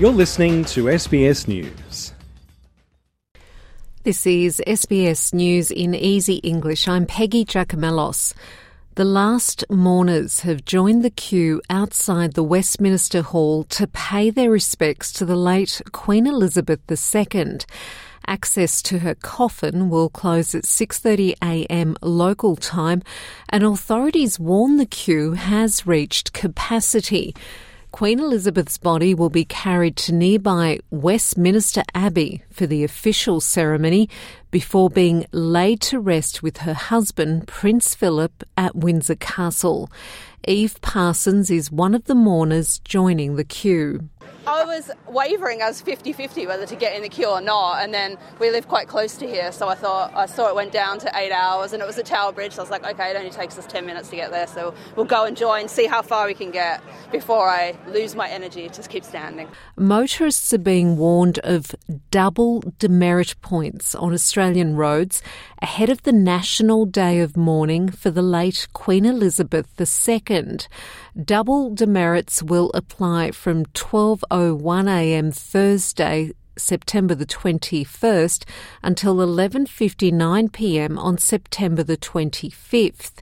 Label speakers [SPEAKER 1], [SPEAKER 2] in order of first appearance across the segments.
[SPEAKER 1] You're listening to SBS News.
[SPEAKER 2] This is SBS News in Easy English. I'm Peggy Giakoumelos. The last mourners have joined the queue outside the Westminster Hall to pay their respects to the late Queen Elizabeth II. Access to her coffin will close at 6:30 a.m. local time, and authorities warn the queue has reached capacity. Queen Elizabeth's body will be carried to nearby Westminster Abbey for the official ceremony before being laid to rest with her husband, Prince Philip, at Windsor Castle. Eve Parsons is one of the mourners joining the queue.
[SPEAKER 3] I was wavering as 50 50 whether to get in the queue or not. And then we live quite close to here, so I thought I saw it went down to eight hours and it was at Tower Bridge. So I was like, okay, it only takes us 10 minutes to get there. So we'll go and join, see how far we can get before I lose my energy just keep standing.
[SPEAKER 2] Motorists are being warned of double demerit points on Australian roads ahead of the National Day of Mourning for the late Queen Elizabeth II. Double demerits will apply from 12.01am Thursday, September the 21st until 11:59 p.m. on September the 25th.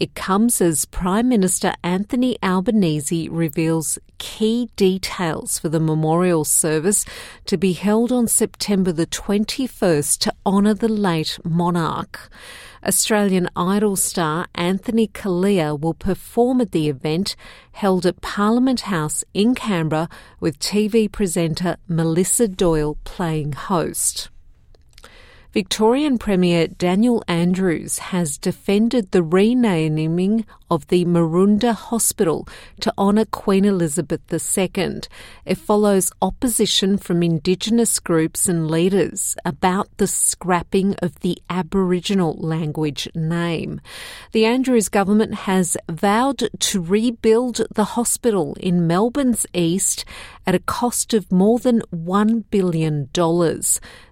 [SPEAKER 2] It comes as Prime Minister Anthony Albanese reveals key details for the memorial service to be held on September the 21st to honour the late monarch. Australian Idol star Anthony Callea will perform at the event held at Parliament House in Canberra with TV presenter Melissa Doyle playing host. Victorian Premier Daniel Andrews has defended the renaming of the Maroondah Hospital to honour Queen Elizabeth II. It follows opposition from Indigenous groups and leaders about the scrapping of the Aboriginal language name. The Andrews government has vowed to rebuild the hospital in Melbourne's east at a cost of more than $1 billion.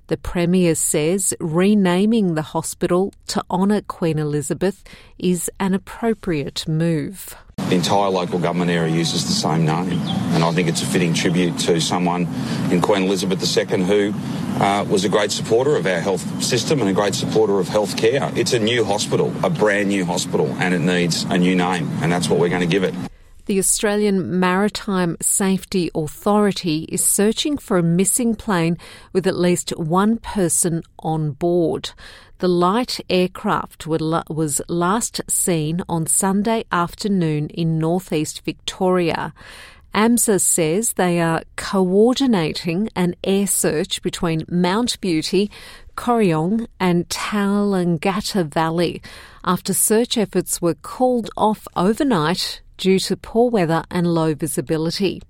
[SPEAKER 2] The Premier says renaming the hospital to honour Queen Elizabeth is an appropriate move.
[SPEAKER 4] The entire local government area uses the same name, and I think it's a fitting tribute to someone in Queen Elizabeth II who uh, was a great supporter of our health system and a great supporter of health care. It's a new hospital, a brand new hospital, and it needs a new name, and that's what we're going to give it.
[SPEAKER 2] The Australian Maritime Safety Authority is searching for a missing plane with at least one person on board. The light aircraft was last seen on Sunday afternoon in northeast Victoria. AMSA says they are coordinating an air search between Mount Beauty, Corryong, and Tallangatta Valley after search efforts were called off overnight due to poor weather and low visibility.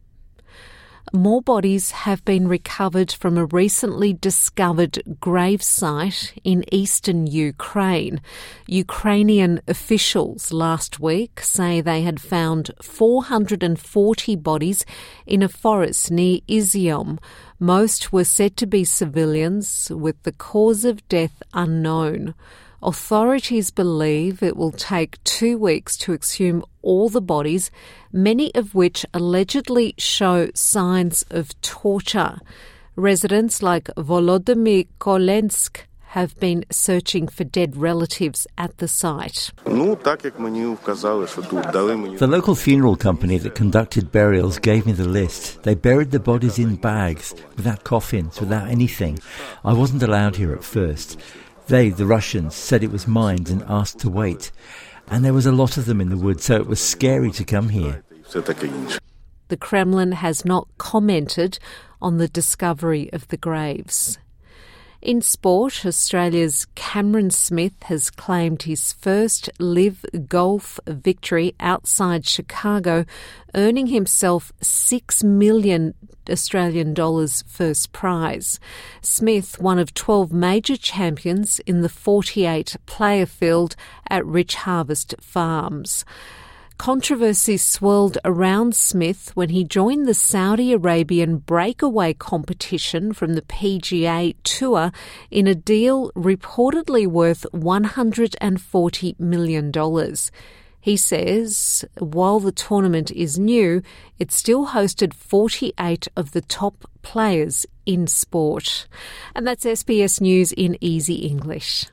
[SPEAKER 2] More bodies have been recovered from a recently discovered grave site in eastern Ukraine. Ukrainian officials last week say they had found 440 bodies in a forest near Izium. Most were said to be civilians, with the cause of death unknown. Authorities believe it will take two weeks to exhume all the bodies, many of which allegedly show signs of torture. Residents like Volodymyr Kolensk have been searching for dead relatives at the site.
[SPEAKER 5] The local funeral company that conducted burials gave me the list. They buried the bodies in bags, without coffins, without anything. I wasn't allowed here at first. They, the Russians, said it was mines and asked to wait. And there was a lot of them in the woods, so it was scary to come here.
[SPEAKER 2] The Kremlin has not commented on the discovery of the graves. In sport, Australia's Cameron Smith has claimed his first LIV Golf victory outside Chicago, earning himself six million Australian dollars first prize. Smith, one of 12 major champions in the 48 player field at Rich Harvest Farms. Controversy swirled around Smith when he joined the Saudi Arabian breakaway competition from the PGA Tour in a deal reportedly worth $140 million. He says while the tournament is new, it still hosted 48 of the top players in sport. And that's SBS News in easy English.